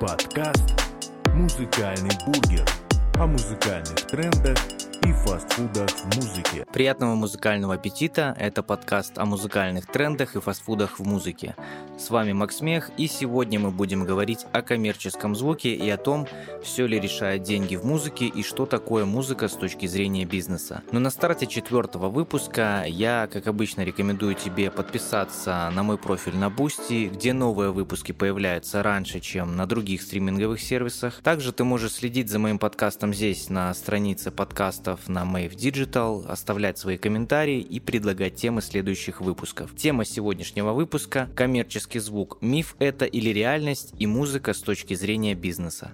Подкаст «Музыкальный бургер» о музыкальных трендах и фастфудах в музыке. Приятного музыкального аппетита! Это подкаст о музыкальных трендах и фастфудах в музыке. С вами Макс Мех, и сегодня мы будем говорить о коммерческом звуке и о том, все ли решает деньги в музыке и что такое музыка с точки зрения бизнеса. Но на старте четвертого выпуска я, как обычно, рекомендую тебе подписаться на мой профиль на Бусти, где новые выпуски появляются раньше, чем на других стриминговых сервисах. Также ты можешь следить за моим подкастом здесь, на странице подкастов подкастов на Mave Digital, оставлять свои комментарии и предлагать темы следующих выпусков. Тема сегодняшнего выпуска – коммерческий звук. Миф это или реальность и музыка с точки зрения бизнеса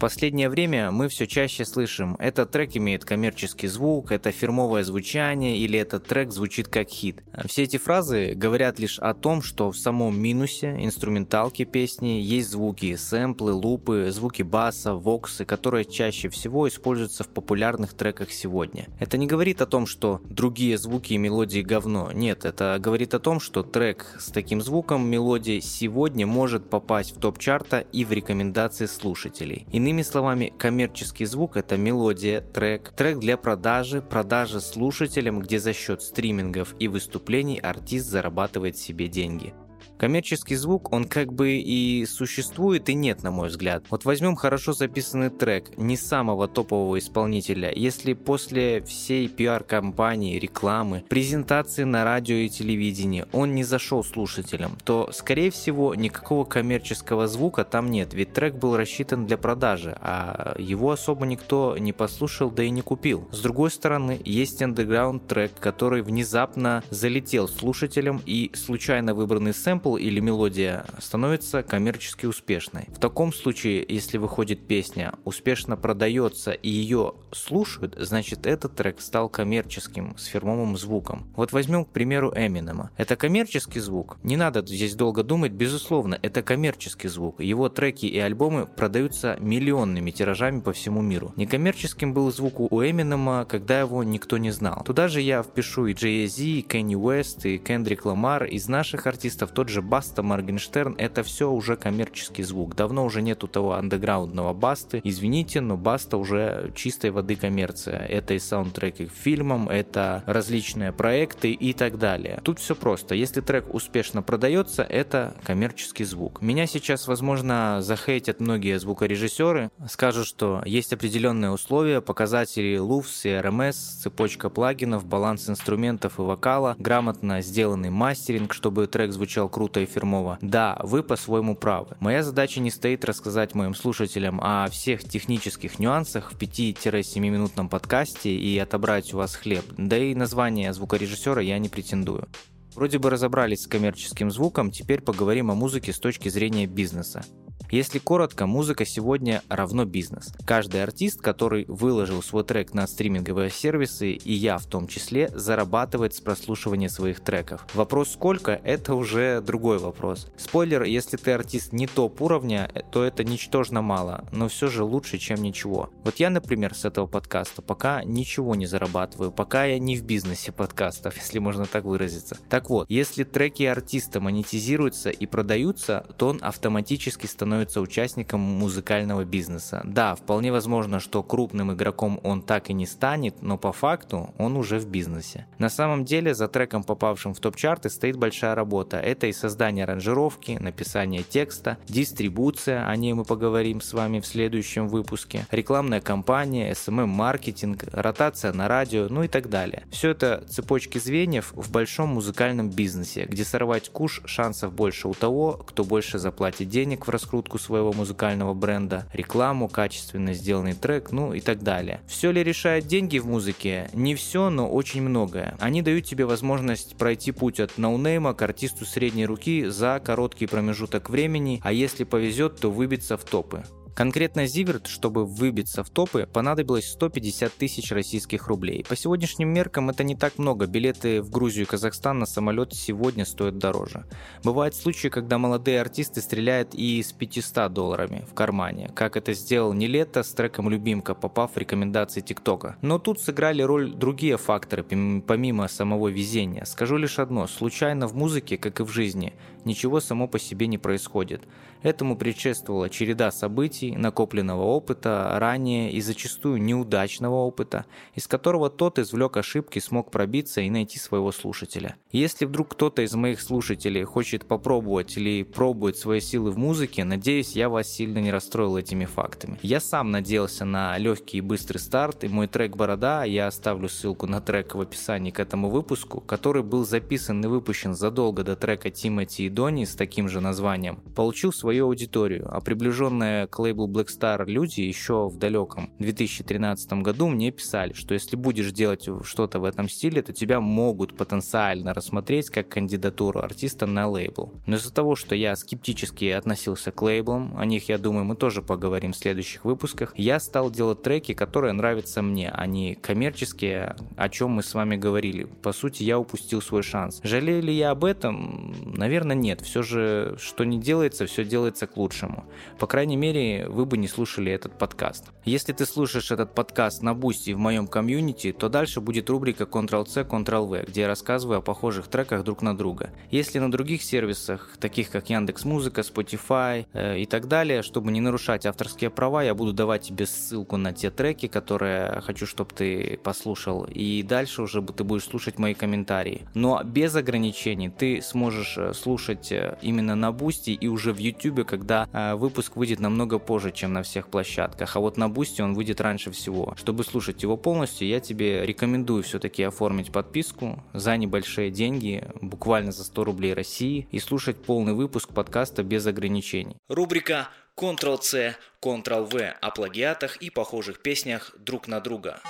последнее время мы все чаще слышим, этот трек имеет коммерческий звук, это фирмовое звучание или этот трек звучит как хит. Все эти фразы говорят лишь о том, что в самом минусе инструменталки песни есть звуки, сэмплы, лупы, звуки баса, воксы, которые чаще всего используются в популярных треках сегодня. Это не говорит о том, что другие звуки и мелодии говно. Нет, это говорит о том, что трек с таким звуком мелодии сегодня может попасть в топ-чарта и в рекомендации слушателей. Иными Иными словами, коммерческий звук – это мелодия, трек, трек для продажи, продажи слушателям, где за счет стримингов и выступлений артист зарабатывает себе деньги. Коммерческий звук, он как бы и существует, и нет, на мой взгляд. Вот возьмем хорошо записанный трек не самого топового исполнителя. Если после всей пиар-компании, рекламы, презентации на радио и телевидении он не зашел слушателям, то, скорее всего, никакого коммерческого звука там нет, ведь трек был рассчитан для продажи, а его особо никто не послушал, да и не купил. С другой стороны, есть андеграунд трек, который внезапно залетел слушателям и случайно выбранный сэмпл сэмпл или мелодия становится коммерчески успешной. В таком случае, если выходит песня, успешно продается и ее слушают, значит этот трек стал коммерческим, с фирмовым звуком. Вот возьмем, к примеру, Эминема. Это коммерческий звук? Не надо здесь долго думать, безусловно, это коммерческий звук. Его треки и альбомы продаются миллионными тиражами по всему миру. Некоммерческим был звук у Эминема, когда его никто не знал. Туда же я впишу и Jay-Z, и Кенни Уэст, и Кендрик Ламар. Из наших артистов тот же же Баста, Моргенштерн, это все уже коммерческий звук. Давно уже нету того андеграундного Басты. Извините, но Баста уже чистой воды коммерция. Это и саундтреки к фильмам, это различные проекты и так далее. Тут все просто. Если трек успешно продается, это коммерческий звук. Меня сейчас, возможно, захейтят многие звукорежиссеры, скажут, что есть определенные условия, показатели LUFS и RMS, цепочка плагинов, баланс инструментов и вокала, грамотно сделанный мастеринг, чтобы трек звучал круто и фирмово. Да, вы по-своему правы. Моя задача не стоит рассказать моим слушателям о всех технических нюансах в 5-7 минутном подкасте и отобрать у вас хлеб. Да и название звукорежиссера я не претендую. Вроде бы разобрались с коммерческим звуком, теперь поговорим о музыке с точки зрения бизнеса. Если коротко, музыка сегодня равно бизнес. Каждый артист, который выложил свой трек на стриминговые сервисы, и я в том числе, зарабатывает с прослушивания своих треков. Вопрос сколько, это уже другой вопрос. Спойлер, если ты артист не топ уровня, то это ничтожно мало, но все же лучше, чем ничего. Вот я, например, с этого подкаста пока ничего не зарабатываю, пока я не в бизнесе подкастов, если можно так выразиться. Так вот, если треки артиста монетизируются и продаются, то он автоматически становится становится участником музыкального бизнеса. Да, вполне возможно, что крупным игроком он так и не станет, но по факту он уже в бизнесе. На самом деле за треком, попавшим в топ-чарты, стоит большая работа. Это и создание аранжировки, написание текста, дистрибуция, о ней мы поговорим с вами в следующем выпуске, рекламная кампания, SMM-маркетинг, ротация на радио, ну и так далее. Все это цепочки звеньев в большом музыкальном бизнесе, где сорвать куш шансов больше у того, кто больше заплатит денег в раскрутку раскрутку своего музыкального бренда, рекламу, качественно сделанный трек, ну и так далее. Все ли решает деньги в музыке? Не все, но очень многое. Они дают тебе возможность пройти путь от ноунейма к артисту средней руки за короткий промежуток времени, а если повезет, то выбиться в топы. Конкретно Зиверт, чтобы выбиться в топы, понадобилось 150 тысяч российских рублей. По сегодняшним меркам это не так много. Билеты в Грузию и Казахстан на самолет сегодня стоят дороже. Бывают случаи, когда молодые артисты стреляют и с 500 долларами в кармане, как это сделал Нелето с треком «Любимка», попав в рекомендации ТикТока. Но тут сыграли роль другие факторы, помимо самого везения. Скажу лишь одно, случайно в музыке, как и в жизни, ничего само по себе не происходит. Этому предшествовала череда событий, накопленного опыта, ранее и зачастую неудачного опыта, из которого тот извлек ошибки, смог пробиться и найти своего слушателя. Если вдруг кто-то из моих слушателей хочет попробовать или пробует свои силы в музыке, надеюсь, я вас сильно не расстроил этими фактами. Я сам надеялся на легкий и быстрый старт, и мой трек «Борода», я оставлю ссылку на трек в описании к этому выпуску, который был записан и выпущен задолго до трека Тимати и Дони с таким же названием, получил свой свою аудиторию, а приближенные к лейблу Black Star люди еще в далеком 2013 году мне писали, что если будешь делать что-то в этом стиле, то тебя могут потенциально рассмотреть как кандидатуру артиста на лейбл. Но из-за того, что я скептически относился к лейблам, о них, я думаю, мы тоже поговорим в следующих выпусках, я стал делать треки, которые нравятся мне, а не коммерческие, о чем мы с вами говорили. По сути, я упустил свой шанс. Жалею ли я об этом? Наверное, нет. Все же, что не делается, все делается делается к лучшему. По крайней мере, вы бы не слушали этот подкаст. Если ты слушаешь этот подкаст на Бусти в моем комьюнити, то дальше будет рубрика Ctrl-C, Ctrl-V, где я рассказываю о похожих треках друг на друга. Если на других сервисах, таких как Яндекс Музыка, Spotify э, и так далее, чтобы не нарушать авторские права, я буду давать тебе ссылку на те треки, которые хочу, чтобы ты послушал, и дальше уже ты будешь слушать мои комментарии. Но без ограничений ты сможешь э, слушать э, именно на Бусти и уже в YouTube YouTube, когда э, выпуск выйдет намного позже, чем на всех площадках, а вот на Бусти он выйдет раньше всего. Чтобы слушать его полностью, я тебе рекомендую все-таки оформить подписку за небольшие деньги, буквально за 100 рублей России, и слушать полный выпуск подкаста без ограничений. Рубрика Ctrl-C, Ctrl-V о плагиатах и похожих песнях друг на друга.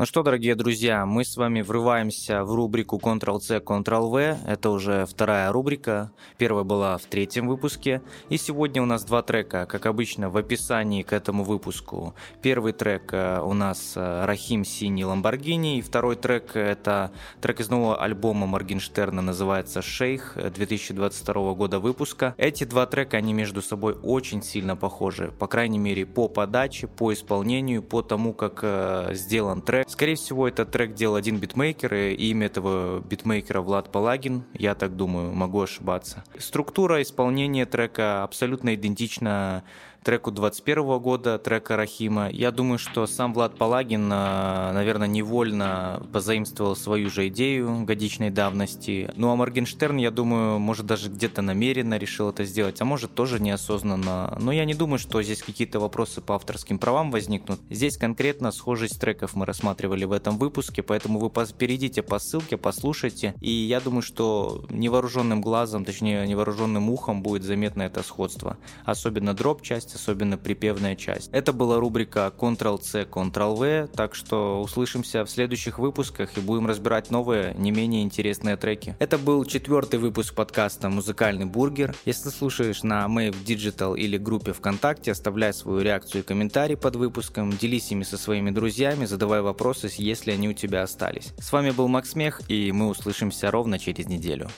Ну что, дорогие друзья, мы с вами врываемся в рубрику Ctrl-C, Ctrl-V. Это уже вторая рубрика. Первая была в третьем выпуске. И сегодня у нас два трека, как обычно, в описании к этому выпуску. Первый трек э, у нас э, Рахим Синий Ламборгини. И второй трек это трек из нового альбома Моргенштерна, называется Шейх 2022 года выпуска. Эти два трека, они между собой очень сильно похожи. По крайней мере, по подаче, по исполнению, по тому, как э, сделан трек. Скорее всего, этот трек делал один битмейкер, и имя этого битмейкера Влад Палагин, я так думаю, могу ошибаться. Структура исполнения трека абсолютно идентична треку 21 года, трека Рахима. Я думаю, что сам Влад Палагин, а, наверное, невольно позаимствовал свою же идею годичной давности. Ну а Моргенштерн, я думаю, может даже где-то намеренно решил это сделать, а может тоже неосознанно. Но я не думаю, что здесь какие-то вопросы по авторским правам возникнут. Здесь конкретно схожесть треков мы рассматривали в этом выпуске, поэтому вы перейдите по ссылке, послушайте. И я думаю, что невооруженным глазом, точнее невооруженным ухом будет заметно это сходство. Особенно дроп часть часть, особенно припевная часть. Это была рубрика Ctrl-C, Ctrl-V, так что услышимся в следующих выпусках и будем разбирать новые, не менее интересные треки. Это был четвертый выпуск подкаста «Музыкальный бургер». Если слушаешь на Mave Digital или группе ВКонтакте, оставляй свою реакцию и комментарий под выпуском, делись ими со своими друзьями, задавай вопросы, если они у тебя остались. С вами был Макс Мех, и мы услышимся ровно через неделю.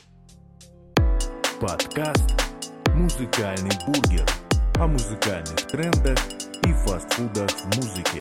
Подкаст «Музыкальный бургер» о музыкальных трендах и фастфудах в музыке.